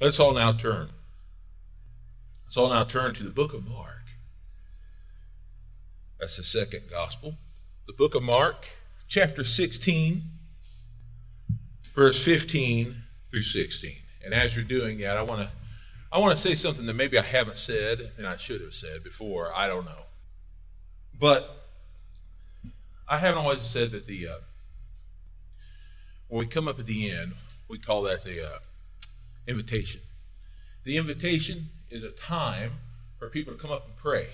Let's all now turn. Let's all now turn to the book of Mark. That's the second gospel. The book of Mark, chapter 16, verse 15 through 16. And as you're doing that, I want to I want to say something that maybe I haven't said and I should have said before. I don't know. But I haven't always said that the uh, when we come up at the end, we call that the uh, invitation. The invitation is a time for people to come up and pray.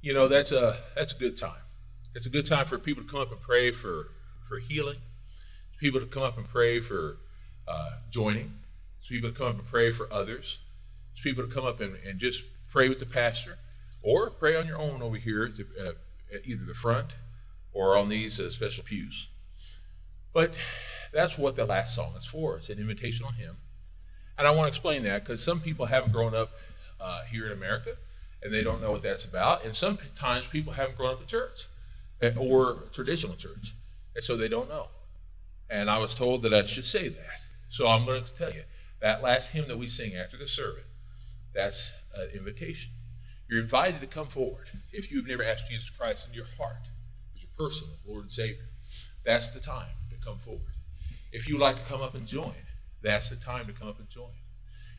You know, that's a that's a good time. It's a good time for people to come up and pray for for healing. People to come up and pray for uh, joining. People to come up and pray for others. People to come up and, and just pray with the pastor, or pray on your own over here at, the, uh, at either the front or on these uh, special pews. But that's what the last song is for. It's an invitation on Him. And I want to explain that because some people haven't grown up uh, here in America and they don't know what that's about. And sometimes people haven't grown up in church eh, or traditional church, and so they don't know. And I was told that I should say that. So I'm going to tell you that last hymn that we sing after the sermon, that's an invitation. You're invited to come forward if you've never asked Jesus Christ in your heart as your personal Lord and Savior. That's the time to come forward. If you would like to come up and join, that's the time to come up and join.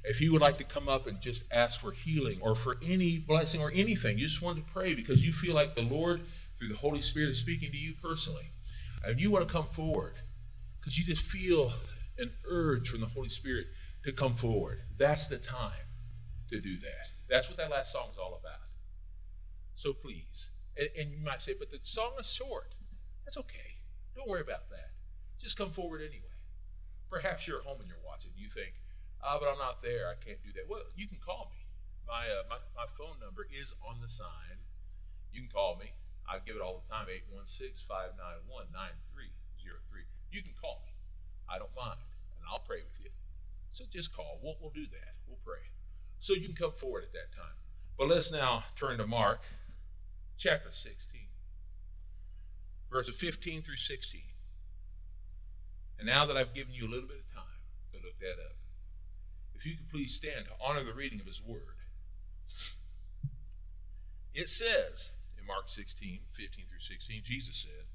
If you would like to come up and just ask for healing or for any blessing or anything, you just want to pray because you feel like the Lord, through the Holy Spirit, is speaking to you personally, and you want to come forward because you just feel an urge from the Holy Spirit to come forward, that's the time to do that. That's what that last song is all about. So please, and, and you might say, but the song is short. That's okay. Don't worry about that. Just come forward anyway. Perhaps you're at home and you're watching. You think, ah, oh, but I'm not there. I can't do that. Well, you can call me. My, uh, my, my phone number is on the sign. You can call me. I give it all the time 816 591 9303. You can call me. I don't mind. And I'll pray with you. So just call. We'll, we'll do that. We'll pray. So you can come forward at that time. But let's now turn to Mark chapter 16, verses 15 through 16. And now that I've given you a little bit of time to look that up, if you could please stand to honor the reading of his word. It says in Mark 16, 15 through 16, Jesus said,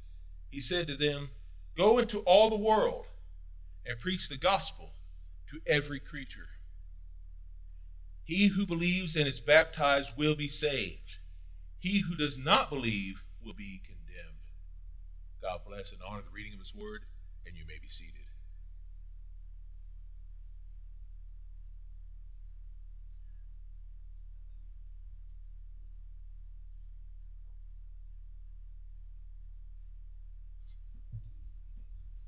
He said to them, Go into all the world and preach the gospel to every creature. He who believes and is baptized will be saved. He who does not believe will be condemned. God bless and honor the reading of his word and you may be seated.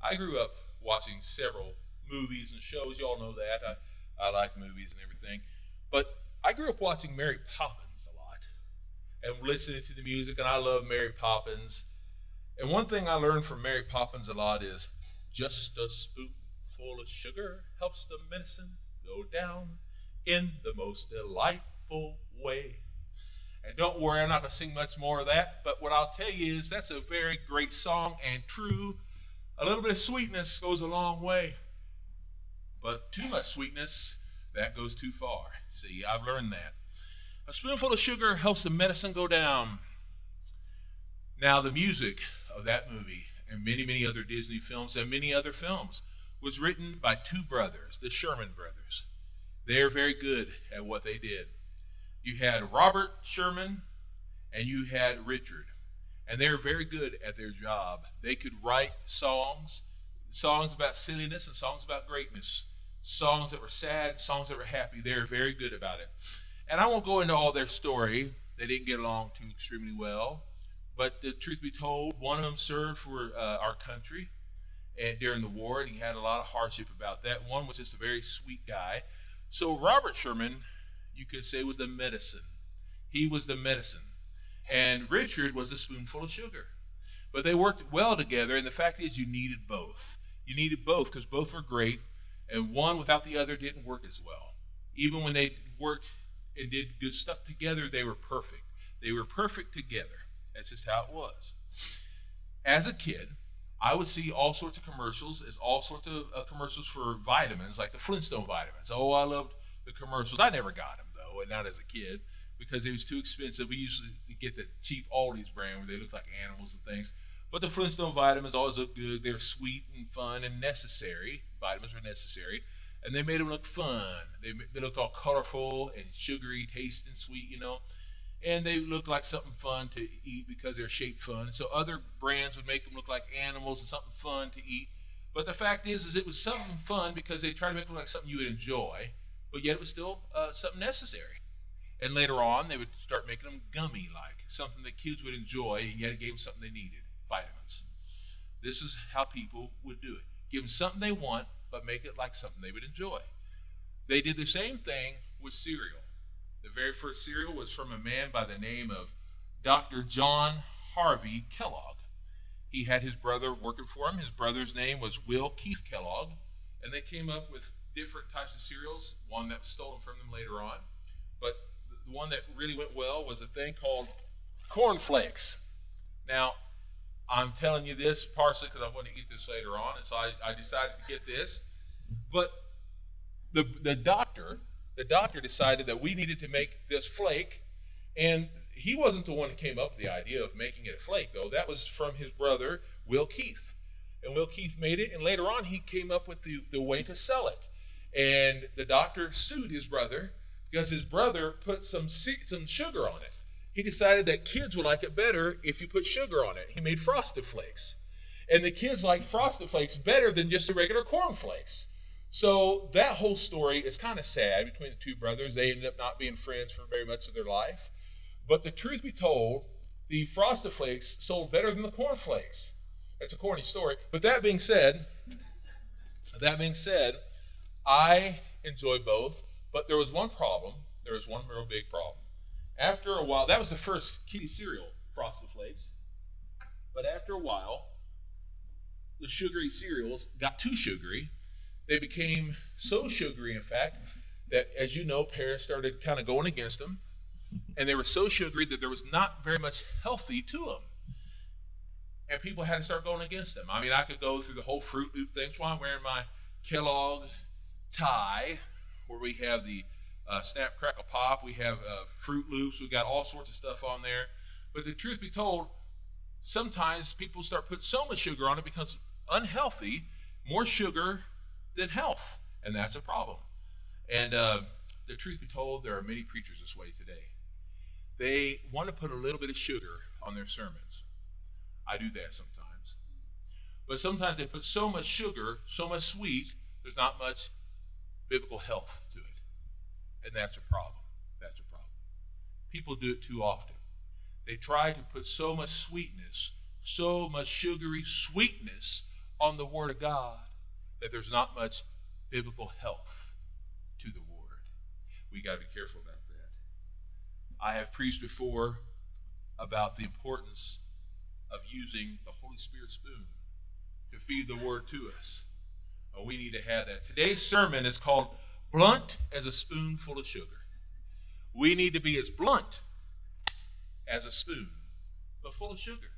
I grew up watching several movies and shows. You all know that. I, I like movies and everything. But I grew up watching Mary Poppins a lot and listening to the music, and I love Mary Poppins. And one thing I learned from Mary Poppins a lot is just a spoonful of sugar helps the medicine go down in the most delightful way. And don't worry, I'm not going to sing much more of that, but what I'll tell you is that's a very great song and true. A little bit of sweetness goes a long way, but too much sweetness, that goes too far. See, I've learned that. A spoonful of sugar helps the medicine go down. Now, the music of that movie and many, many other Disney films and many other films was written by two brothers, the Sherman brothers. They are very good at what they did. You had Robert Sherman and you had Richard, and they were very good at their job. They could write songs, songs about silliness and songs about greatness, songs that were sad, songs that were happy. They were very good about it. And I won't go into all their story. They didn't get along too extremely well. But the truth be told, one of them served for uh, our country and during the war, and he had a lot of hardship about that. One was just a very sweet guy. So Robert Sherman, you could say, was the medicine. He was the medicine. And Richard was the spoonful of sugar. But they worked well together, and the fact is, you needed both. You needed both because both were great, and one without the other didn't work as well. Even when they worked and did good stuff together, they were perfect. They were perfect together. That's just how it was. As a kid, I would see all sorts of commercials, as all sorts of uh, commercials for vitamins, like the Flintstone vitamins. Oh, I loved the commercials. I never got them though, and not as a kid because it was too expensive. We usually get the cheap Aldi's brand where they look like animals and things. But the Flintstone vitamins always look good. They're sweet and fun and necessary. Vitamins are necessary. And they made them look fun. They, they looked all colorful and sugary, taste and sweet, you know. And they looked like something fun to eat because they're shaped fun. So other brands would make them look like animals and something fun to eat. But the fact is, is it was something fun because they tried to make it look like something you would enjoy, but yet it was still uh, something necessary. And later on, they would start making them gummy like, something that kids would enjoy, and yet it gave them something they needed vitamins. This is how people would do it give them something they want, but make it like something they would enjoy. They did the same thing with cereal. The very first cereal was from a man by the name of Dr. John Harvey Kellogg. He had his brother working for him. His brother's name was Will Keith Kellogg, and they came up with different types of cereals, one that was stolen from them later on. But the one that really went well was a thing called Corn Flakes. Now, I'm telling you this partially because I want to eat this later on, and so I, I decided to get this. But the the doctor, the doctor decided that we needed to make this flake, and he wasn't the one who came up with the idea of making it a flake, though. That was from his brother Will Keith, and Will Keith made it, and later on he came up with the, the way to sell it. And the doctor sued his brother because his brother put some some sugar on it. He decided that kids would like it better if you put sugar on it. He made frosted flakes. And the kids like frosted flakes better than just the regular corn flakes. So that whole story is kind of sad between the two brothers. They ended up not being friends for very much of their life. But the truth be told, the frosted flakes sold better than the corn flakes. That's a corny story. But that being said, that being said, I enjoy both. But there was one problem. There was one real big problem. After a while, that was the first kitty cereal, Frosted Flakes. But after a while, the sugary cereals got too sugary. They became so sugary, in fact, that as you know, parents started kind of going against them. And they were so sugary that there was not very much healthy to them. And people had to start going against them. I mean, I could go through the whole Froot Loop thing. That's why I'm wearing my Kellogg tie, where we have the uh, Snap Crackle Pop. We have uh, Froot Loops. We've got all sorts of stuff on there. But the truth be told, sometimes people start putting so much sugar on it becomes unhealthy, more sugar than health, and that's a problem. And uh, the truth be told, there are many preachers this way today. They want to put a little bit of sugar on their sermons. I do that sometimes. But sometimes they put so much sugar, so much sweet, there's not much biblical health to it. And that's a problem. That's a problem. People do it too often. They try to put so much sweetness, so much sugary sweetness on the Word of God that there's not much biblical health to the Word. We got to be careful about that. I have preached before about the importance of using the Holy Spirit spoon to feed the Word to us. Oh, we need to have that. Today's sermon is called blunt as a spoonful of sugar. We need to be as blunt as a spoon, but full of sugar.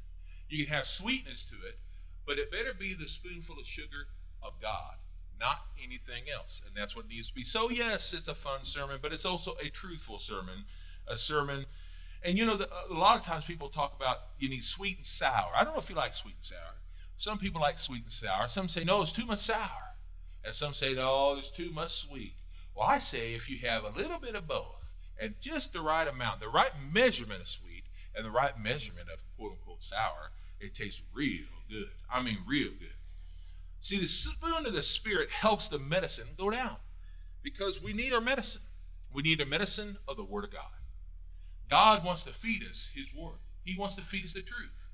You can have sweetness to it, but it better be the spoonful of sugar of God, not anything else. And that's what needs to be. So, yes, it's a fun sermon, but it's also a truthful sermon, a sermon. And you know, the, a lot of times people talk about you need sweet and sour. I don't know if you like sweet and sour. Some people like sweet and sour. Some say, no, it's too much sour. And some say, no, it's too much sweet. Well, I say if you have a little bit of both and just the right amount, the right measurement of sweet and the right measurement of quote unquote sour, it tastes real good. I mean, real good. See, the spoon of the Spirit helps the medicine go down because we need our medicine. We need the medicine of the Word of God. God wants to feed us His Word, He wants to feed us the truth.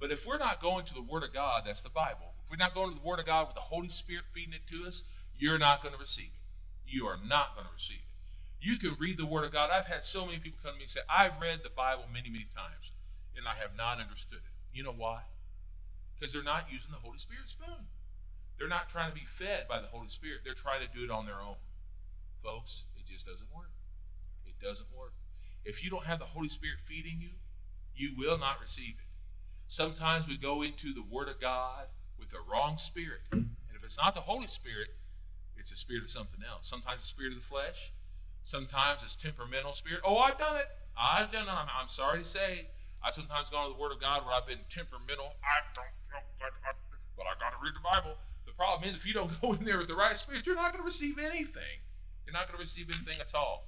But if we're not going to the Word of God, that's the Bible. If we're not going to the Word of God with the Holy Spirit feeding it to us, you're not going to receive it you are not going to receive it. You can read the Word of God. I've had so many people come to me and say, I've read the Bible many, many times, and I have not understood it. You know why? Because they're not using the Holy Spirit spoon. They're not trying to be fed by the Holy Spirit. They're trying to do it on their own. Folks, it just doesn't work. It doesn't work. If you don't have the Holy Spirit feeding you, you will not receive it. Sometimes we go into the Word of God with the wrong spirit. And if it's not the Holy Spirit, it's a spirit of something else. Sometimes the spirit of the flesh, sometimes it's temperamental spirit. Oh, I've done it. I've done it. I'm, I'm sorry to say. I've sometimes gone to the Word of God where I've been temperamental. I don't know, but I got to read the Bible. The problem is, if you don't go in there with the right spirit, you're not going to receive anything. You're not going to receive anything at all.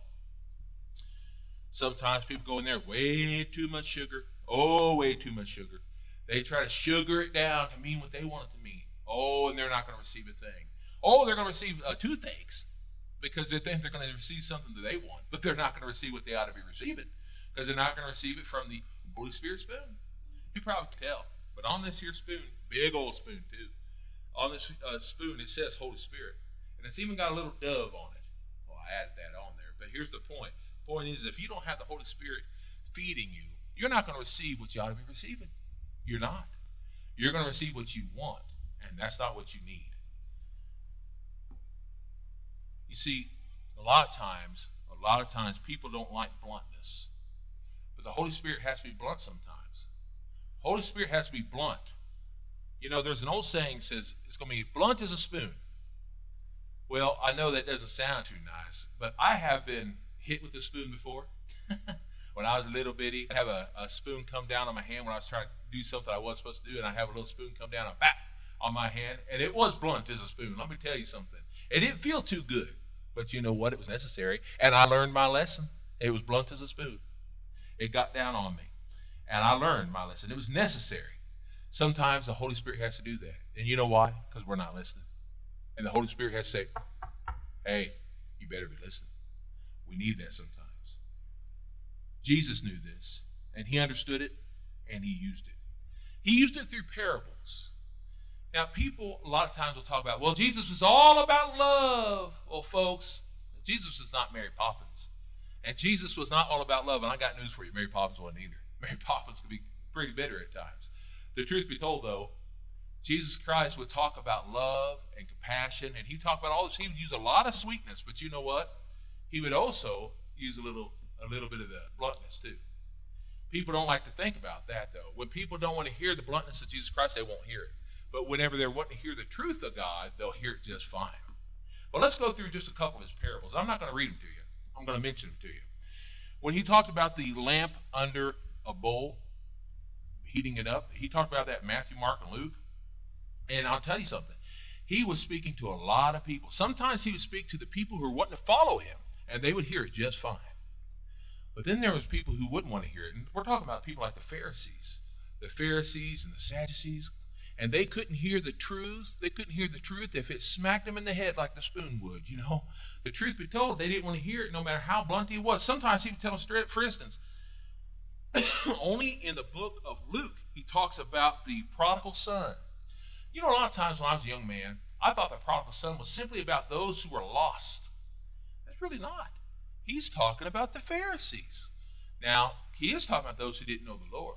Sometimes people go in there way too much sugar. Oh, way too much sugar. They try to sugar it down to mean what they want it to mean. Oh, and they're not going to receive a thing. Oh, they're going to receive uh, toothaches because they think they're going to receive something that they want, but they're not going to receive what they ought to be receiving because they're not going to receive it from the blue Spirit spoon. You probably can tell, but on this here spoon, big old spoon too, on this uh, spoon it says Holy Spirit, and it's even got a little dove on it. Well, I added that on there, but here's the point. The point is, if you don't have the Holy Spirit feeding you, you're not going to receive what you ought to be receiving. You're not. You're going to receive what you want, and that's not what you need. You see, a lot of times, a lot of times people don't like bluntness. But the Holy Spirit has to be blunt sometimes. Holy Spirit has to be blunt. You know, there's an old saying says it's going to be blunt as a spoon. Well, I know that doesn't sound too nice, but I have been hit with a spoon before. when I was a little bitty, I have a, a, spoon come down on my hand when I was trying to do something I wasn't supposed to do, and I have a little spoon come down and on my hand, and it was blunt as a spoon. Let me tell you something. It didn't feel too good, but you know what? It was necessary, and I learned my lesson. It was blunt as a spoon. It got down on me, and I learned my lesson. It was necessary. Sometimes the Holy Spirit has to do that, and you know why? Because we're not listening, and the Holy Spirit has to say, "Hey, you better be listening." We need that sometimes. Jesus knew this, and he understood it, and he used it. He used it through parables. Now, people a lot of times will talk about, well, Jesus was all about love. Well, folks, Jesus is not Mary Poppins. And Jesus was not all about love. And I got news for you Mary Poppins wasn't either. Mary Poppins could be pretty bitter at times. The truth be told, though, Jesus Christ would talk about love and compassion, and he talked about all this. He would use a lot of sweetness, but you know what? He would also use a little a little bit of the bluntness too. People don't like to think about that though. When people don't want to hear the bluntness of Jesus Christ, they won't hear it. But whenever they're wanting to hear the truth of God, they'll hear it just fine. Well, let's go through just a couple of his parables. I'm not going to read them to you. I'm going to mention them to you. When he talked about the lamp under a bowl, heating it up, he talked about that in Matthew, Mark, and Luke. And I'll tell you something. He was speaking to a lot of people. Sometimes he would speak to the people who were wanting to follow him, and they would hear it just fine. But then there was people who wouldn't want to hear it. And we're talking about people like the Pharisees. The Pharisees and the Sadducees. And they couldn't hear the truth. They couldn't hear the truth if it smacked them in the head like the spoon would, you know. The truth be told, they didn't want to hear it no matter how blunt he was. Sometimes he would tell them straight, for instance, only in the book of Luke, he talks about the prodigal son. You know, a lot of times when I was a young man, I thought the prodigal son was simply about those who were lost. That's really not. He's talking about the Pharisees. Now, he is talking about those who didn't know the Lord.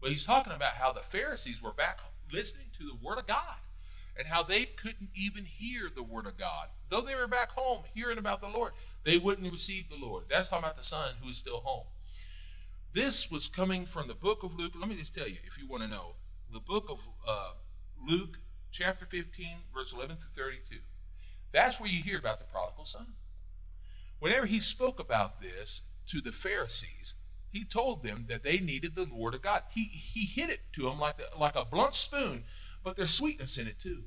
But he's talking about how the Pharisees were back listening to the Word of God and how they couldn't even hear the Word of God. Though they were back home hearing about the Lord, they wouldn't receive the Lord. That's talking about the son who is still home. This was coming from the book of Luke. Let me just tell you, if you want to know, the book of uh, Luke, chapter 15, verse 11 to 32. That's where you hear about the prodigal son. Whenever he spoke about this to the Pharisees, he told them that they needed the Word of God. He, he hit it to them like a, like a blunt spoon, but there's sweetness in it too.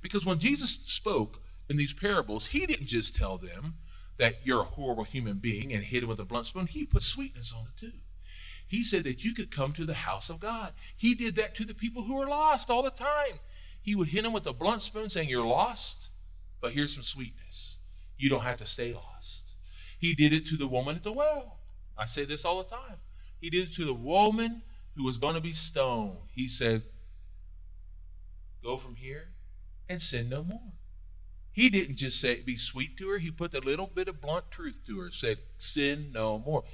Because when Jesus spoke in these parables, he didn't just tell them that you're a horrible human being and hit him with a blunt spoon. He put sweetness on it too. He said that you could come to the house of God. He did that to the people who were lost all the time. He would hit them with a blunt spoon saying, You're lost, but here's some sweetness. You don't have to stay lost. He did it to the woman at the well. I say this all the time. He did it to the woman who was going to be stoned. He said, Go from here and sin no more. He didn't just say be sweet to her. He put a little bit of blunt truth to her. Said, "Sin no more."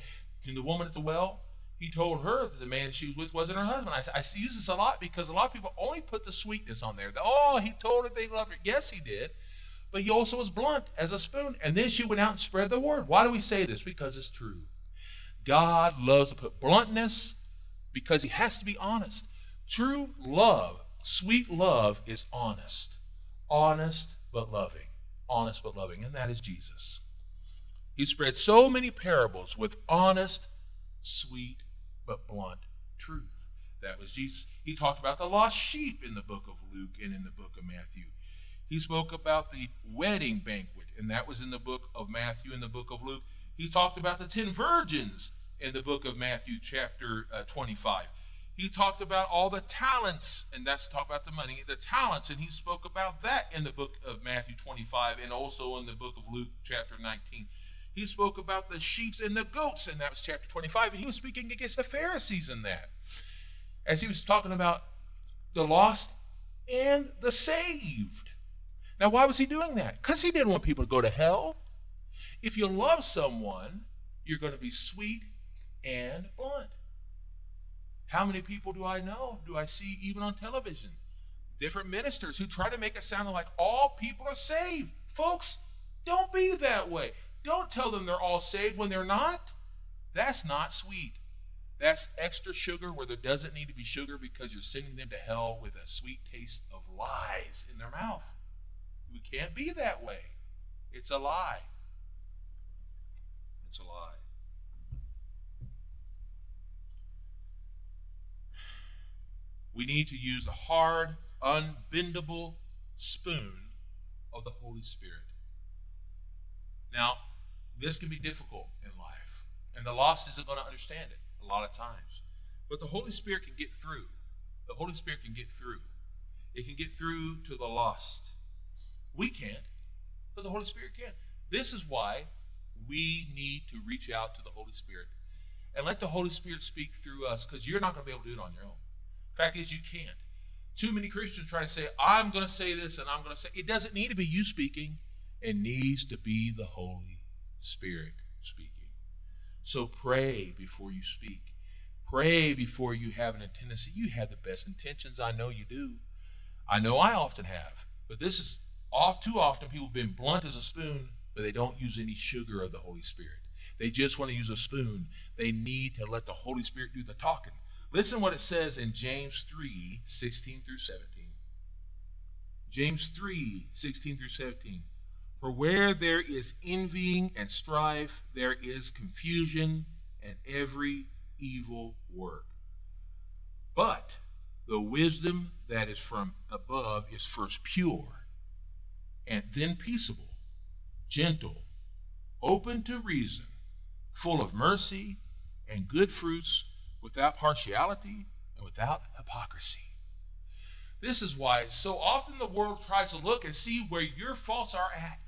To the woman at the well, he told her that the man she was with wasn't her husband. I, I use this a lot because a lot of people only put the sweetness on there. Oh, he told her they loved her. Yes, he did but he also was blunt as a spoon. And then she went out and spread the word. Why do we say this? Because it's true. God loves to put bluntness because he has to be honest. True love Sweet love is honest, honest but loving, honest but loving, and that is Jesus. He spread so many parables with honest, sweet, but blunt truth. That was Jesus. He talked about the lost sheep in the book of Luke and in the book of Matthew. He spoke about the wedding banquet, and that was in the book of Matthew and the book of Luke. He talked about the ten virgins in the book of Matthew, chapter uh, 25. He talked about all the talents, and that's talk about the money, the talents, and he spoke about that in the book of Matthew 25 and also in the book of Luke, chapter 19. He spoke about the sheep and the goats, and that was chapter 25, and he was speaking against the Pharisees in that. As he was talking about the lost and the saved. Now, why was he doing that? Because he didn't want people to go to hell. If you love someone, you're going to be sweet and blunt. How many people do I know, do I see even on television? Different ministers who try to make it sound like all people are saved. Folks, don't be that way. Don't tell them they're all saved when they're not. That's not sweet. That's extra sugar where there doesn't need to be sugar because you're sending them to hell with a sweet taste of lies in their mouth. We can't be that way. It's a lie. It's a lie. We need to use the hard, unbendable spoon of the Holy Spirit. Now, this can be difficult in life, and the lost isn't going to understand it a lot of times. But the Holy Spirit can get through. The Holy Spirit can get through. It can get through to the lost. We can't, but the Holy Spirit can. This is why we need to reach out to the Holy Spirit and let the Holy Spirit speak through us because you're not going to be able to do it on your own. Fact is, you can't. Too many Christians try to say, I'm going to say this and I'm going to say. It doesn't need to be you speaking, it needs to be the Holy Spirit speaking. So pray before you speak. Pray before you have an tendency. You have the best intentions. I know you do. I know I often have. But this is all too often people have been blunt as a spoon, but they don't use any sugar of the Holy Spirit. They just want to use a spoon. They need to let the Holy Spirit do the talking. Listen what it says in James 3 16 through 17. James 3 16 through 17. For where there is envying and strife, there is confusion and every evil work. But the wisdom that is from above is first pure, and then peaceable, gentle, open to reason, full of mercy and good fruits, without partiality and without hypocrisy. This is why so often the world tries to look and see where your faults are at.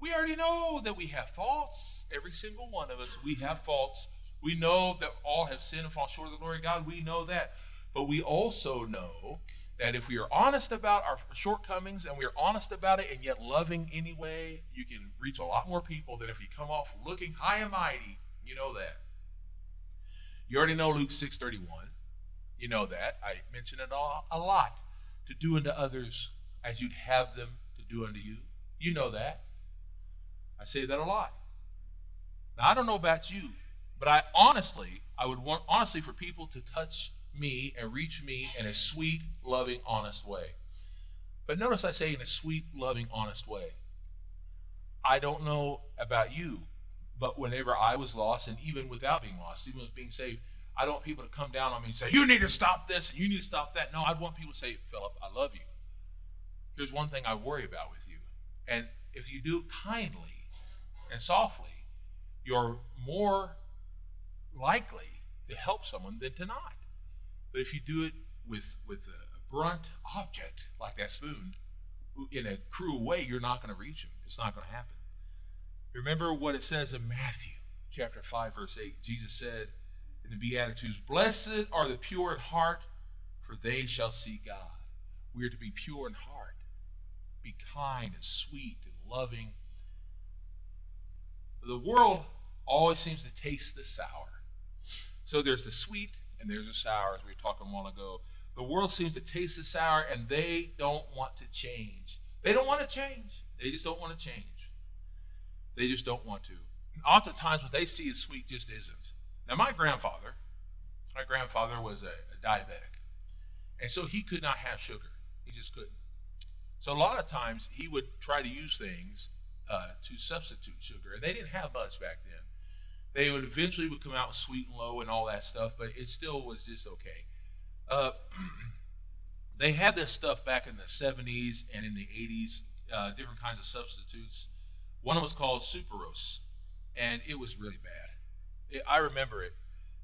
We already know that we have faults. Every single one of us, we have faults. We know that all have sinned and fall short of the glory of God. We know that. But we also know that if we are honest about our shortcomings and we are honest about it and yet loving anyway, you can reach a lot more people than if you come off looking high and mighty. You know that. You already know Luke 6:31. You know that. I mention it a lot. To do unto others as you'd have them to do unto you. You know that. I say that a lot. Now I don't know about you, but I honestly, I would want honestly for people to touch me and reach me in a sweet, loving, honest way. But notice I say in a sweet, loving, honest way. I don't know about you, but whenever I was lost, and even without being lost, even with being saved, I don't want people to come down on me and say, You need to stop this and you need to stop that. No, I'd want people to say, Philip, I love you. Here's one thing I worry about with you. And if you do it kindly and softly, you're more likely to help someone than to not. But if you do it with, with a brunt object like that spoon, in a cruel way, you're not going to reach them. It's not going to happen. Remember what it says in Matthew chapter 5, verse 8. Jesus said in the Beatitudes, Blessed are the pure in heart, for they shall see God. We are to be pure in heart, be kind and sweet and loving. The world always seems to taste the sour. So there's the sweet and there's the sour, as we were talking a while ago. The world seems to taste the sour and they don't want to change. They don't want to change. They just don't want to change. They just don't want to. And oftentimes, what they see as sweet just isn't. Now, my grandfather, my grandfather was a, a diabetic, and so he could not have sugar. He just couldn't. So a lot of times he would try to use things uh, to substitute sugar, and they didn't have much back then. They would eventually would come out with sweet and low and all that stuff, but it still was just okay. Uh, they had this stuff back in the 70s and in the 80s, uh, different kinds of substitutes. One of was called Sucralose, and it was really bad. It, I remember it.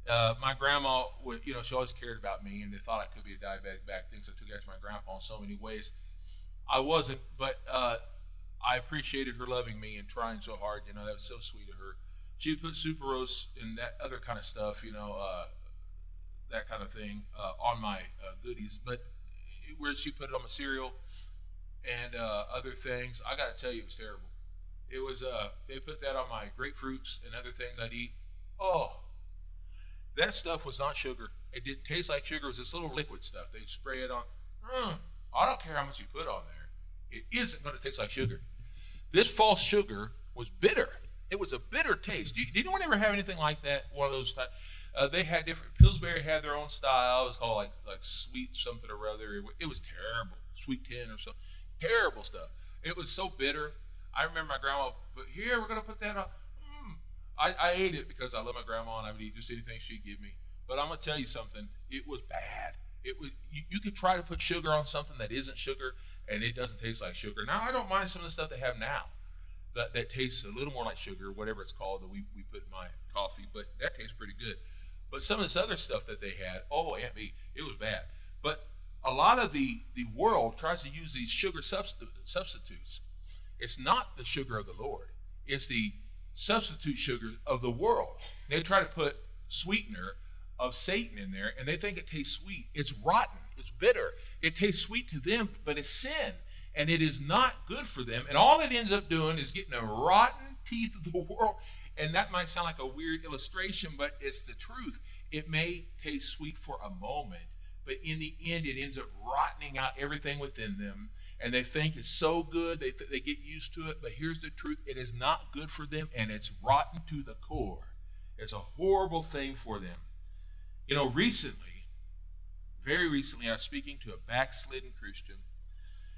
Uh, my grandma would, you know, she always cared about me, and they thought I could be a diabetic back then. So I took after my grandpa in so many ways. I wasn't, but uh, I appreciated her loving me and trying so hard. You know, that was so sweet of her. She put Sucralose and that other kind of stuff, you know, uh, that kind of thing uh, on my uh, goodies. But where she put it on my cereal and uh, other things, I got to tell you, it was terrible. It was uh, they put that on my grapefruits and other things I'd eat. Oh, that stuff was not sugar. It didn't taste like sugar. It was this little liquid stuff. They'd spray it on. Mm, I don't care how much you put on there. It isn't going to taste like sugar. This false sugar was bitter. It was a bitter taste. Did, did anyone ever have anything like that? One of those type. Uh, they had different. Pillsbury had their own style. It was called like like sweet something or other. It, it was terrible. Sweet ten or something. Terrible stuff. It was so bitter. I remember my grandma. But here we're gonna put that on. I, I ate it because I love my grandma and I would eat just anything she'd give me. But I'm gonna tell you something. It was bad. It was. You, you could try to put sugar on something that isn't sugar, and it doesn't taste like sugar. Now I don't mind some of the stuff they have now, that that tastes a little more like sugar, whatever it's called that we we put in my coffee. But that tastes pretty good. But some of this other stuff that they had, oh, Aunt B, it was bad. But a lot of the the world tries to use these sugar substitutes. It's not the sugar of the Lord. It's the substitute sugars of the world. They try to put sweetener of Satan in there and they think it tastes sweet. It's rotten, bitter. It tastes sweet to them, but it's sin and it is not good for them. And all it ends up doing is getting a rotten teeth of the world. And that might sound like a weird illustration, but it's the truth. It may taste sweet for a moment, but in the end, it ends up rotting out everything within them and they think it's so good, they, th- they get used to it. But here's the truth it is not good for them, and it's rotten to the core. It's a horrible thing for them. You know, recently, very recently, I was speaking to a backslidden Christian,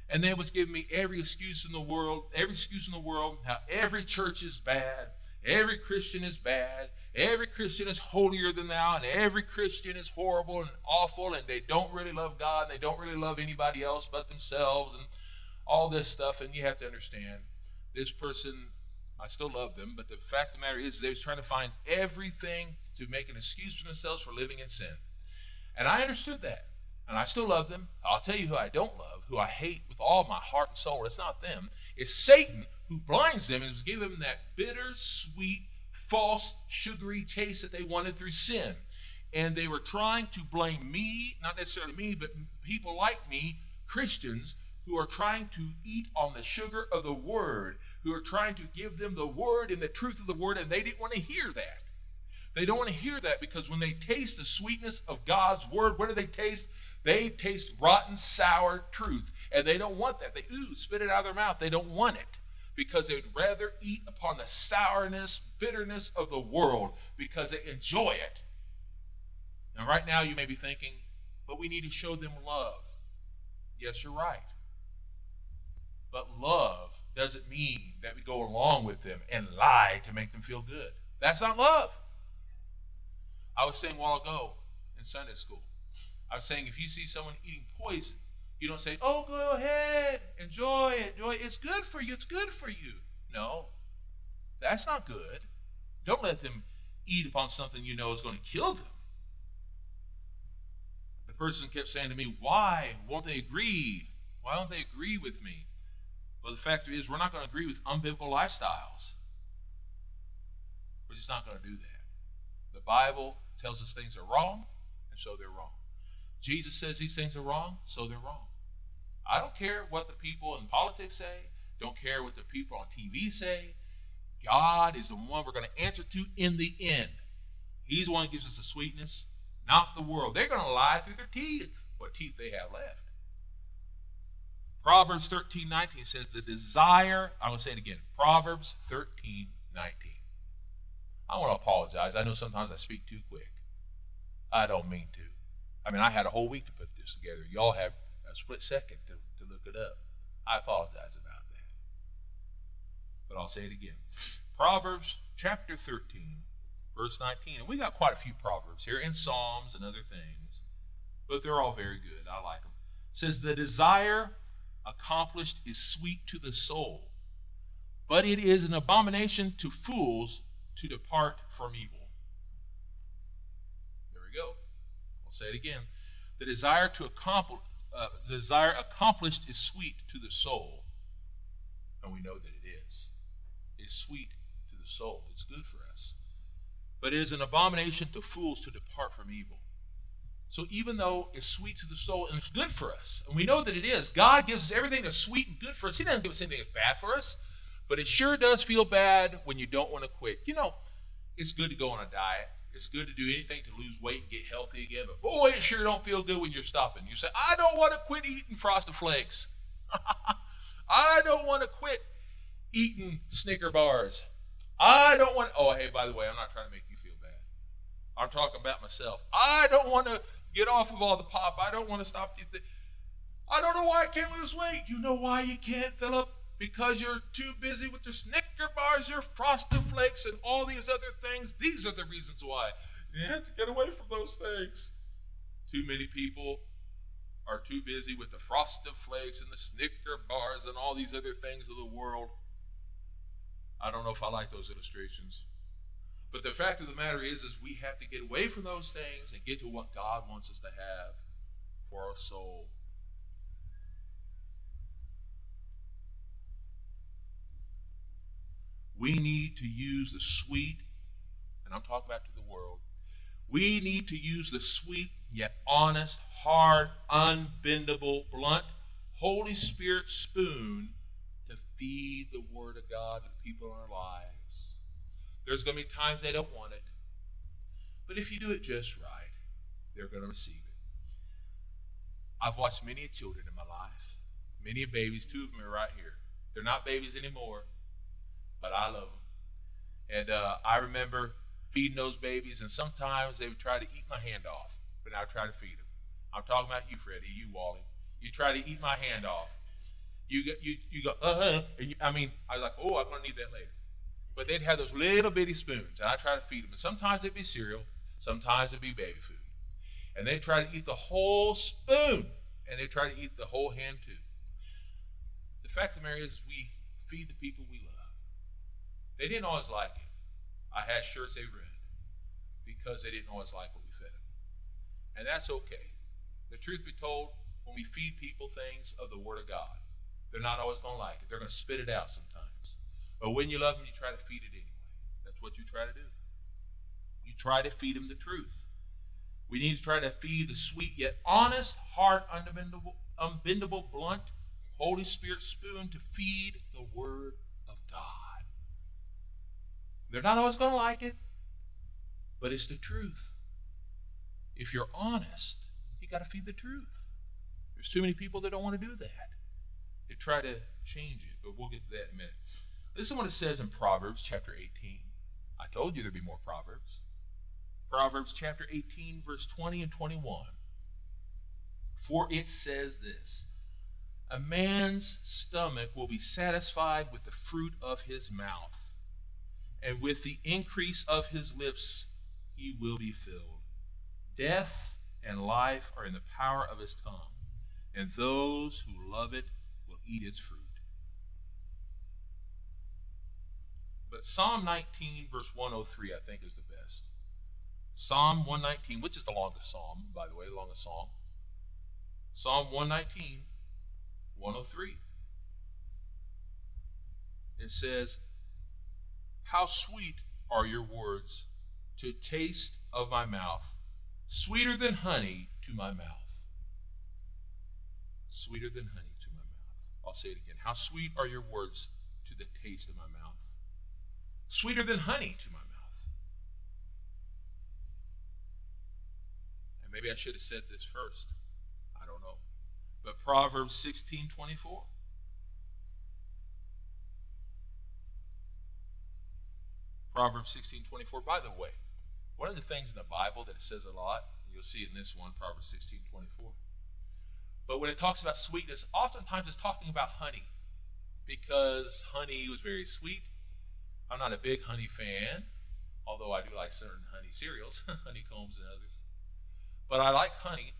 and they was giving me every excuse in the world, every excuse in the world, how every church is bad, every Christian is bad, every Christian is holier than thou, and every Christian is horrible and awful, and they don't really love God, and they don't really love anybody else but themselves, and all this stuff. And you have to understand, this person, I still love them, but the fact of the matter is, they was trying to find everything to make an excuse for themselves for living in sin. And I understood that. And I still love them. I'll tell you who I don't love, who I hate with all my heart and soul. It's not them. It's Satan who blinds them and has given them that bitter, sweet, false, sugary taste that they wanted through sin. And they were trying to blame me, not necessarily me, but people like me, Christians, who are trying to eat on the sugar of the word, who are trying to give them the word and the truth of the word, and they didn't want to hear that. They don't want to hear that because when they taste the sweetness of God's word, what do they taste? They taste rotten, sour truth. And they don't want that. They ooh, spit it out of their mouth. They don't want it because they'd rather eat upon the sourness, bitterness of the world because they enjoy it. Now, right now, you may be thinking, but we need to show them love. Yes, you're right. But love doesn't mean that we go along with them and lie to make them feel good. That's not love. I was saying a while ago in Sunday school, I was saying if you see someone eating poison, you don't say, oh, go ahead, enjoy it, enjoy it. It's good for you, it's good for you. No, that's not good. Don't let them eat upon something you know is going to kill them. The person kept saying to me, why won't they agree? Why don't they agree with me? Well, the fact is, we're not going to agree with unbiblical lifestyles. We're just not going to do that. The Bible tells us things are wrong, and so they're wrong. Jesus says these things are wrong, so they're wrong. I don't care what the people in politics say, don't care what the people on TV say. God is the one we're going to answer to in the end. He's the one who gives us the sweetness, not the world. They're going to lie through their teeth, what teeth they have left. Proverbs 13, 19 says, The desire, I will say it again, Proverbs 13, 19. I want to apologize. I know sometimes I speak too quick. I don't mean to. I mean, I had a whole week to put this together. Y'all have a split second to, to look it up. I apologize about that. But I'll say it again. Proverbs chapter 13, verse 19. And we got quite a few proverbs here, and Psalms and other things, but they're all very good. I like them. It says, The desire accomplished is sweet to the soul, but it is an abomination to fools to depart from evil. There we go. I'll say it again. The desire to accomplish, uh, desire accomplished is sweet to the soul, and we know that it is. It's sweet to the soul. It's good for us. But it is an abomination to fools to depart from evil. So even though it's sweet to the soul and it's good for us, and we know that it is, God gives us everything that's sweet and good for us. He doesn't give us anything that's bad for us, but it sure does feel bad when you don't want to quit. You know, it's good to go on a diet. It's good to do anything to lose weight and get healthy again. But boy, it sure don't feel good when you're stopping. You say, I don't want to quit eating Frosted Flakes. I don't want to quit eating Snicker bars. I don't want. Oh, hey, by the way, I'm not trying to make you feel bad. I'm talking about myself. I don't want to get off of all the pop. I don't want to stop these things. I don't know why I can't lose weight. You know why you can't, Philip? Because you're too busy with your Snicker bars, your Frosted Flakes, and all these other things. These are the reasons why. You have to get away from those things. Too many people are too busy with the Frosted Flakes and the Snicker bars and all these other things of the world. I don't know if I like those illustrations. But the fact of the matter is, is we have to get away from those things and get to what God wants us to have for our soul. We need to use the sweet, and I'm talking about to the world, we need to use the sweet yet honest, hard, unbendable, blunt, Holy Spirit spoon to feed the Word of God to the people in our lives. There's going to be times they don't want it, but if you do it just right, they're going to receive it. I've watched many children in my life, many babies. Two of them are right here. They're not babies anymore, but I love them. And uh, I remember feeding those babies, and sometimes they would try to eat my hand off, but I would try to feed them. I'm talking about you, Freddie, you, Wally. You try to eat my hand off. You go, you, you go, uh huh. I mean, I was like, oh, I'm going to need that later. But they'd have those little bitty spoons, and I try to feed them. And sometimes it'd be cereal, sometimes it'd be baby food. And they'd try to eat the whole spoon, and they'd try to eat the whole hand too. The fact of the matter is, we feed the people we love. They didn't always like it. I had shirts they read because they didn't always like what we fed them. And that's okay. The truth be told, when we feed people things of the Word of God, they're not always going to like it. They're going to spit it out sometimes. But when you love them, you try to feed it anyway. That's what you try to do. You try to feed them the truth. We need to try to feed the sweet yet honest, hard, unbendable, unbendable, blunt, Holy Spirit spoon to feed the Word of God. They're not always going to like it, but it's the truth. If you're honest, you got to feed the truth. There's too many people that don't want to do that. They try to change it, but we'll get to that in a minute. This is what it says in Proverbs chapter 18. I told you there'd be more Proverbs. Proverbs chapter 18, verse 20 and 21. For it says this A man's stomach will be satisfied with the fruit of his mouth, and with the increase of his lips he will be filled. Death and life are in the power of his tongue, and those who love it will eat its fruit. But Psalm 19, verse 103, I think is the best. Psalm 119, which is the longest psalm, by the way, the longest psalm. Psalm 119, 103. It says, How sweet are your words to taste of my mouth, sweeter than honey to my mouth. Sweeter than honey to my mouth. I'll say it again. How sweet are your words to the taste of my mouth, sweeter than honey to my mouth. And maybe I should have said this first. I don't know. But Proverbs 16 24. Proverbs 16 24. By the way, one of the things in the Bible that it says a lot, you'll see it in this one, Proverbs 16 24. But when it talks about sweetness, oftentimes it's talking about honey because honey was very sweet. I'm not a big honey fan, although I do like certain honey cereals, honeycombs and others. But I like honey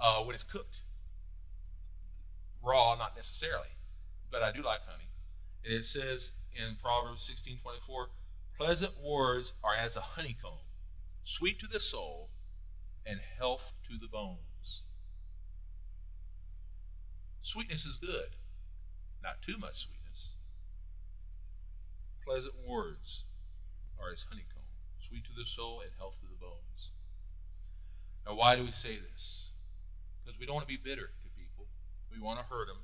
uh, when it's cooked. Raw, not necessarily, but I do like honey. And it says in Proverbs 16:24, "Pleasant words are as a honeycomb, sweet to the soul, and health to the bones." Sweetness is good, not too much sweetness. Pleasant words are as honeycomb, sweet to the soul and health to the bones. Now, why do we say this? Because we don't want to be bitter to people. We want to hurt them.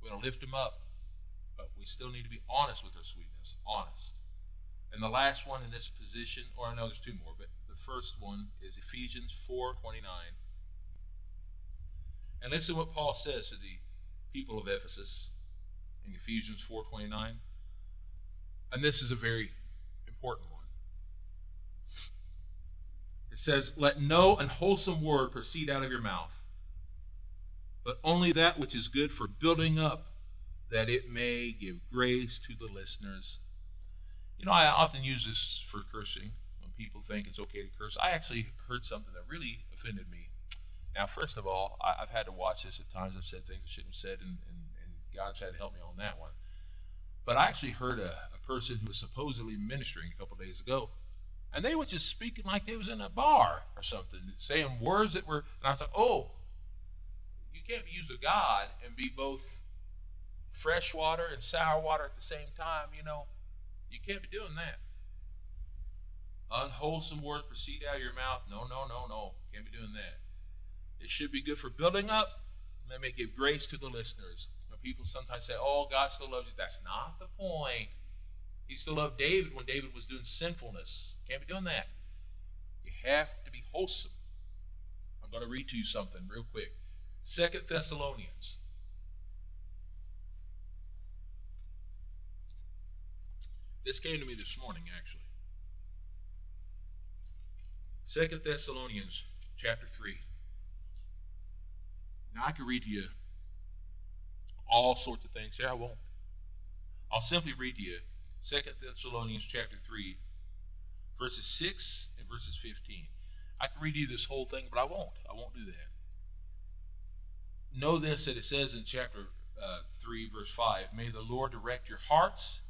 We want to lift them up. But we still need to be honest with our sweetness. Honest. And the last one in this position, or I know there's two more, but the first one is Ephesians 4:29. And listen what Paul says to the people of Ephesus in Ephesians 4:29. And this is a very important one. It says, "Let no unwholesome word proceed out of your mouth, but only that which is good for building up, that it may give grace to the listeners." You know, I often use this for cursing when people think it's okay to curse. I actually heard something that really offended me. Now, first of all, I, have had to watch this at times. I've said things I shouldn't have said, and, and, and God's had to help me on that one. But I actually heard a, a person who was supposedly ministering a couple days ago, and they were just speaking like they was in a bar or something, saying words that were. And I thought, oh, you can't be used of God and be both fresh water and sour water at the same time. You know, you can't be doing that. Unwholesome words proceed out of your mouth. No, no, no, no. Can't be doing that. It should be good for building up. Let me give grace to the listeners. People sometimes say, "Oh, God still loves you," that's not the point. He still loved David when David was doing sinfulness. Can't be doing that. You have to be wholesome. I'm going to read to you something real quick. Second Thessalonians. This came to me this morning, actually. Second Thessalonians chapter 3. Now I could read to you all sorts of things here. I won't. I'll simply read to you Second Thessalonians chapter 3, verses 6 and verses 15. I can read you this whole thing, but I won't. I won't do that. Know this that it says in chapter uh, 3, verse 5 May the Lord direct your hearts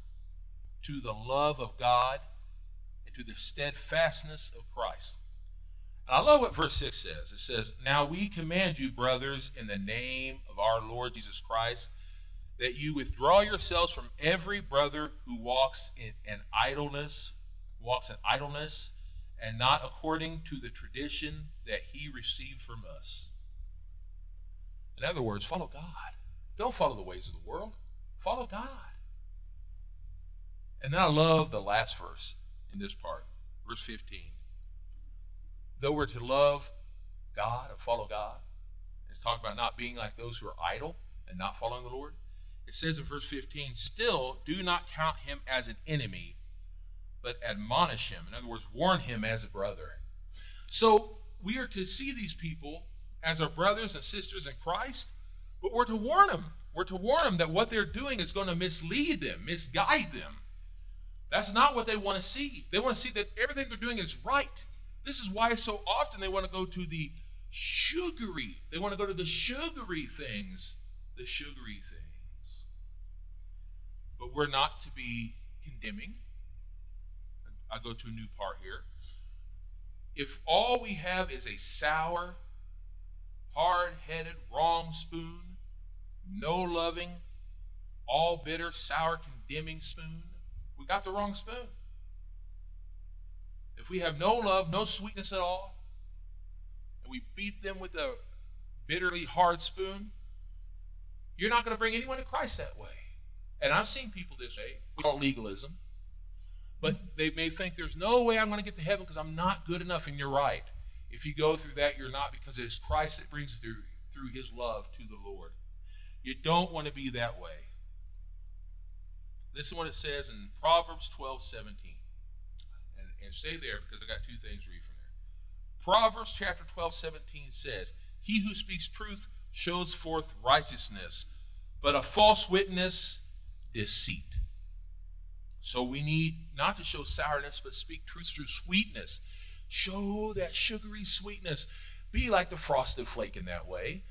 to the love of God and to the steadfastness of Christ. And I love what verse 6 says. It says, Now we command you, brothers, in the name of our Lord Jesus Christ, that you withdraw yourselves from every brother who walks in, in idleness, walks in idleness, and not according to the tradition that he received from us. In other words, follow God. Don't follow the ways of the world. Follow God. And then I love the last verse in this part, verse 15. Though we're to love God and follow God, it's talking about not being like those who are idle and not following the Lord it says in verse 15, still do not count him as an enemy, but admonish him. In other words, warn him as a brother. So we are to see these people as our brothers and sisters in Christ, but we're to warn them. We're to warn them that what they're doing is going to mislead them, misguide them. That's not what they want to see. They want to see that everything they're doing is right. This is why so often they want to go to the sugary. They want to go to the sugary things, the sugary things. But we're not to be condemning. I go to a new part here. If all we have is a sour, hard headed, wrong spoon, no loving, all bitter, sour, condemning spoon, we got the wrong spoon. If we have no love, no sweetness at all, and we beat them with a bitterly hard spoon, you're not going to bring anyone to Christ that way. And I've seen people this way. We call legalism. But they may think there's no way I'm going to get to heaven because I'm not good enough, and you're right. If you go through that, you're not because it is Christ that brings through through his love to the Lord. You don't want to be that way. Listen what it says in Proverbs 12, 17. And, and stay there because I got two things to read from there. Proverbs chapter 12, 17 says, He who speaks truth shows forth righteousness, but a false witness, deceit. So we need not to show sourness, but speak truth through sweetness. Show that sugary sweetness. Be like the frosted flake in that way.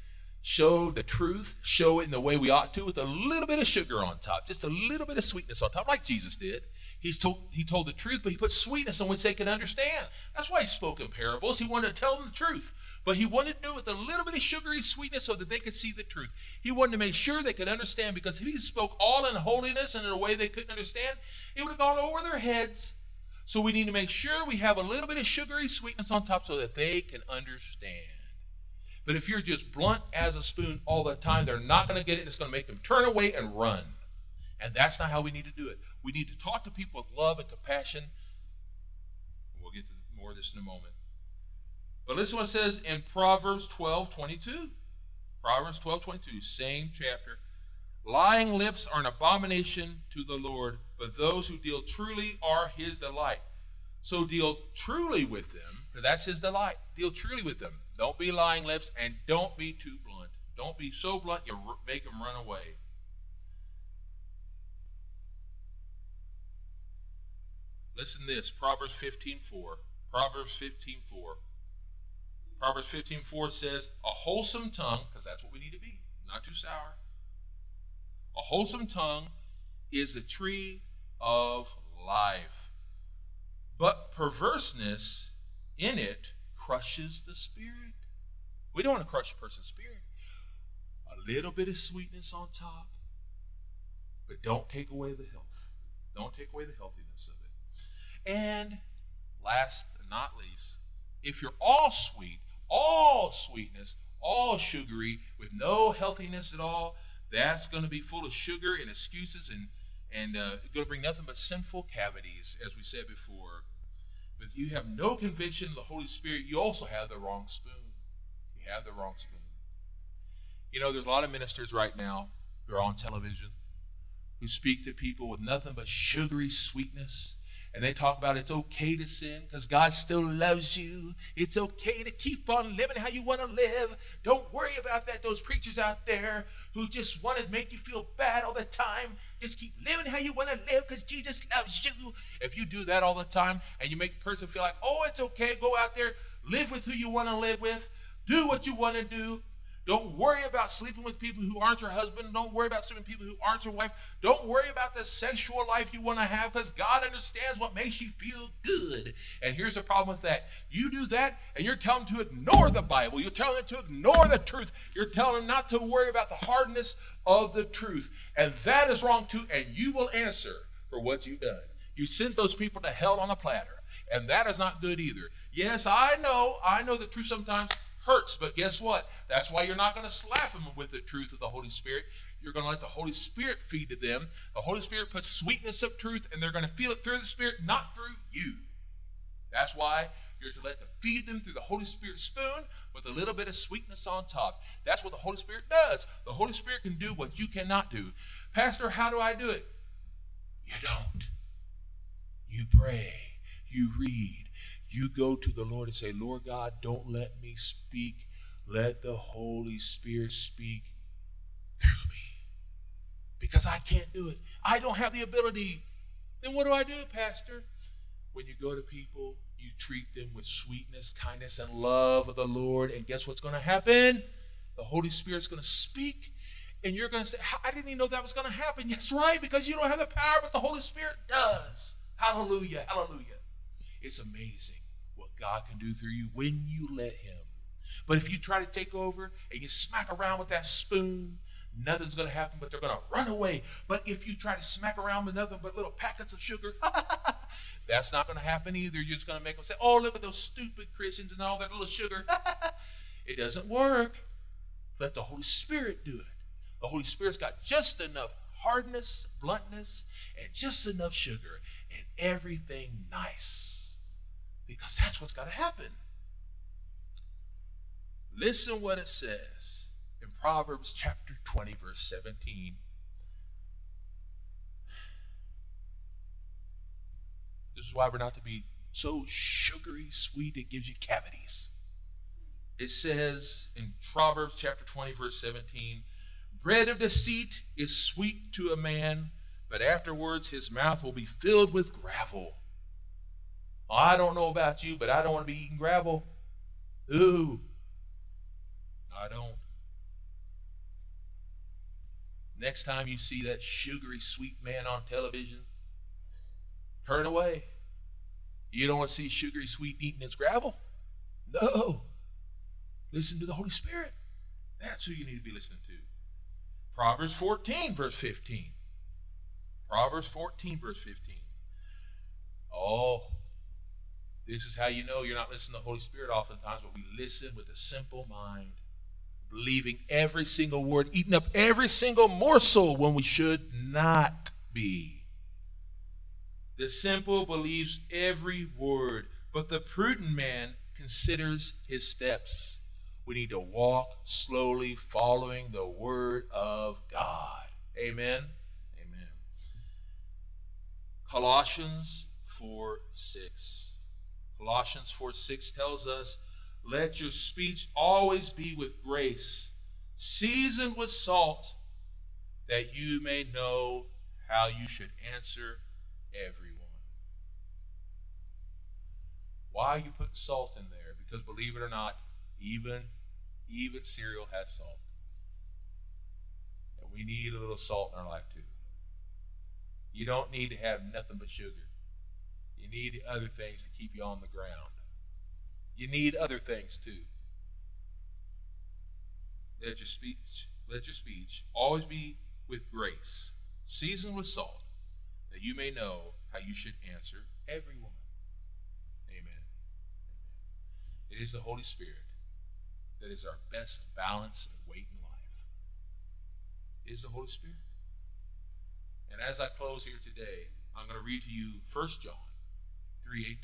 Show the truth, show it in the way we ought to, with a little bit of sugar on top, just a little bit of sweetness on top, like Jesus did. He's told, he told the truth, but he put sweetness on which they could understand. That's why he spoke in parables. He wanted to tell them the truth. But he wanted to do it with a little bit of sugary sweetness so that they could see the truth. He wanted to make sure they could understand because if he spoke all in holiness and in a way they couldn't understand, it would have gone over their heads. So we need to make sure we have a little bit of sugary sweetness on top so that they can understand. But if you're just blunt as a spoon all the time, they're not going to get it. and It's going to make them turn away and run. And that's not how we need to do it. We need to talk to people with love and compassion. We'll get to more of this in a moment. But listen what it says in Proverbs 12 22. Proverbs 12 22, same chapter. Lying lips are an abomination to the Lord, but those who deal truly are his delight. So deal truly with them, that's his delight. Deal truly with them. Don't be lying lips and don't be too blunt. Don't be so blunt you make them run away. Listen to this Proverbs 15:4. Proverbs 15:4. Proverbs 15:4 says, "A wholesome tongue, because that's what we need to be, not too sour. A wholesome tongue is a tree of life, but perverseness in it crushes the spirit." We don't want to crush a person's spirit. A little bit of sweetness on top, but don't take away the health. Don't take away the healthiness of it. And last but not least, if you're all sweet, all sweetness, all sugary, with no healthiness at all, that's going to be full of sugar and excuses and and uh, going to bring nothing but sinful cavities, as we said before. But if you have no conviction of the Holy Spirit, you also have the wrong spoon. Have the wrong spoon. You know, there's a lot of ministers right now who are on television who speak to people with nothing but sugary sweetness and they talk about it's okay to sin because God still loves you. It's okay to keep on living how you want to live. Don't worry about that. Those preachers out there who just want to make you feel bad all the time. Just keep living how you want to live because Jesus loves you. If you do that all the time and you make a person feel like, oh, it's okay, go out there, live with who you want to live with, do what you want to do, don't worry about sleeping with people who aren't your husband. Don't worry about sleeping with people who aren't your wife. Don't worry about the sexual life you want to have because God understands what makes you feel good. And here's the problem with that you do that and you're telling them to ignore the Bible. You're telling them to ignore the truth. You're telling them not to worry about the hardness of the truth. And that is wrong too. And you will answer for what you've done. You sent those people to hell on a platter. And that is not good either. Yes, I know. I know the truth sometimes hurts. But guess what? That's why you're not going to slap them with the truth of the Holy Spirit. You're going to let the Holy Spirit feed to them. The Holy Spirit puts sweetness of truth, and they're going to feel it through the Spirit, not through you. That's why you're to let them feed them through the Holy Spirit spoon with a little bit of sweetness on top. That's what the Holy Spirit does. The Holy Spirit can do what you cannot do. Pastor, how do I do it? You don't. You pray. You read you go to the Lord and say, Lord God, don't let me speak. Let the Holy Spirit speak through me. Because I can't do it. I don't have the ability. Then what do I do, Pastor? When you go to people, you treat them with sweetness, kindness, and love of the Lord. And guess what's going to happen? The Holy Spirit's going to speak. And you're going to say, I didn't even know that was going to happen. Yes, right, because you don't have the power, but the Holy Spirit does. Hallelujah. Hallelujah. It's amazing. God can do through you when you let Him. But if you try to take over and you smack around with that spoon, nothing's going to happen, but they're going to run away. But if you try to smack around with nothing but little packets of sugar, that's not going to happen either. You're just going to make them say, oh, look at those stupid Christians and all that little sugar. it doesn't work. Let the Holy Spirit do it. The Holy Spirit's got just enough hardness, bluntness, and just enough sugar, and everything nice because that's what's got to happen. Listen what it says in Proverbs chapter 20, verse 17. This is why we're not to be so sugary sweet it gives you cavities. it says in Proverbs chapter 20, verse 17 Bread of deceit is sweet to a man, but afterwards his mouth will be filled with gravel. Well, I don't know about you, but I don't want to be eating gravel. Ooh, I don't. Next time you see that sugary sweet man on television, turn away. You don't want to see sugary sweet eating its gravel? No. Listen to the Holy Spirit. That's who you need to be listening to. Proverbs 14, verse 15. Proverbs 14, verse 15. Oh, this is how you know you're not listening to the Holy Spirit oftentimes, but we listen with a simple mind, believing every single word, eating up every single morsel when we should not be. The simple believes every word, but the prudent man considers his steps. We need to walk slowly, following the word of God. Amen. Amen. Colossians 4 6. Colossians 4 6 tells us, Let your speech always be with grace, seasoned with salt, that you may know how you should answer everyone. Why you putting salt in there? Because believe it or not, even even cereal has salt. And we need a little salt in our life too. You don't need to have nothing but sugar. You need other things to keep you on the ground. You need other things too. Let your speech, let your speech always be with grace, seasoned with salt, that you may know how you should answer everyone. Amen. Amen. It is the Holy Spirit that is our best balance and weight in life. It is the Holy Spirit. And as I close here today, I'm going to read to you 1 John 3:18.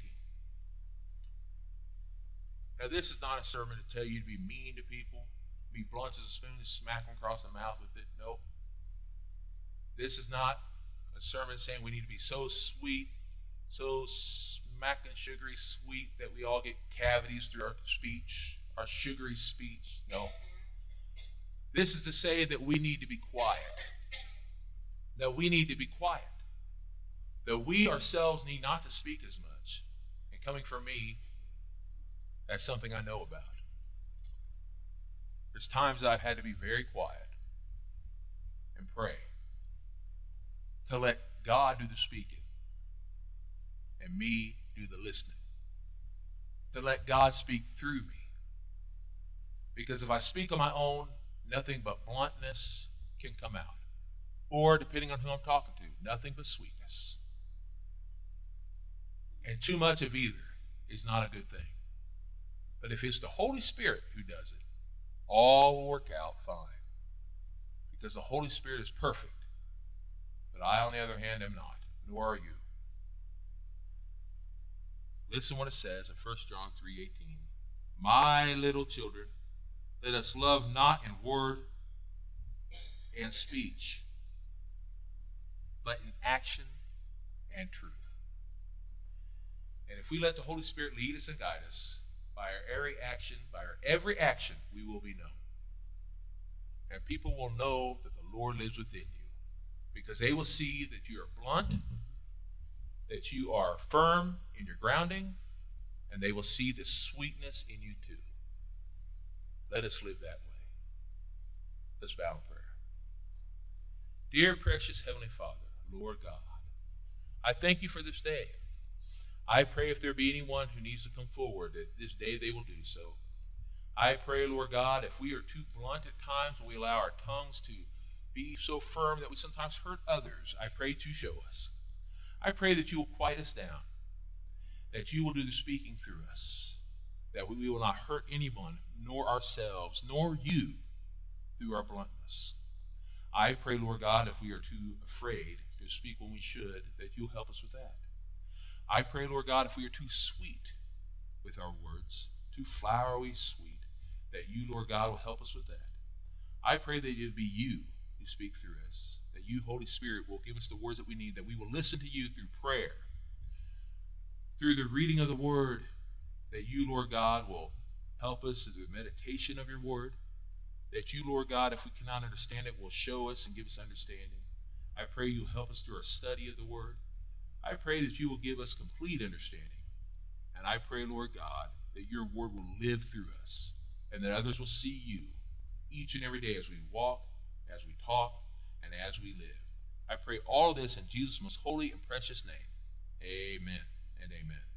Now, this is not a sermon to tell you to be mean to people, be blunt as a spoon and smack them across the mouth with it. No. This is not a sermon saying we need to be so sweet, so smacking sugary sweet that we all get cavities through our speech, our sugary speech. No. This is to say that we need to be quiet. That we need to be quiet. That we ourselves need not to speak as much. And coming from me, that's something I know about. There's times I've had to be very quiet and pray to let God do the speaking and me do the listening. To let God speak through me because if I speak on my own, nothing but bluntness can come out. Or, depending on who I'm talking to, nothing but sweetness. And too much of either is not a good thing. But if it's the Holy Spirit who does it, all will work out fine. Because the Holy Spirit is perfect. But I, on the other hand, am not, nor are you. Listen what it says in 1 John 3:18. My little children, let us love not in word and speech, but in action and truth. And if we let the Holy Spirit lead us and guide us, by our every action, by our every action, we will be known. And people will know that the Lord lives within you because they will see that you are blunt, that you are firm in your grounding, and they will see the sweetness in you too. Let us live that way. Let's bow in prayer. Dear precious Heavenly Father, Lord God, I thank you for this day. I pray if there be anyone who needs to come forward, that this day they will do so. I pray, Lord God, if we are too blunt at times, we allow our tongues to be so firm that we sometimes hurt others, I pray to show us. I pray that you will quiet us down, that you will do the speaking through us, that we will not hurt anyone, nor ourselves, nor you through our bluntness. I pray, Lord God, if we are too afraid to speak when we should, that you'll help us with that. I pray, Lord God, if we are too sweet with our words, too flowery sweet, that you, Lord God, will help us with that. I pray that it will be you who speak through us, that you, Holy Spirit, will give us the words that we need, that we will listen to you through prayer, through the reading of the word, that you, Lord God, will Help us through the meditation of your word. That you, Lord God, if we cannot understand it, will show us and give us understanding. I pray you'll help us through our study of the word. I pray that you will give us complete understanding. And I pray, Lord God, that your word will live through us and that others will see you each and every day as we walk, as we talk, and as we live. I pray all this in Jesus' most holy and precious name. Amen and amen.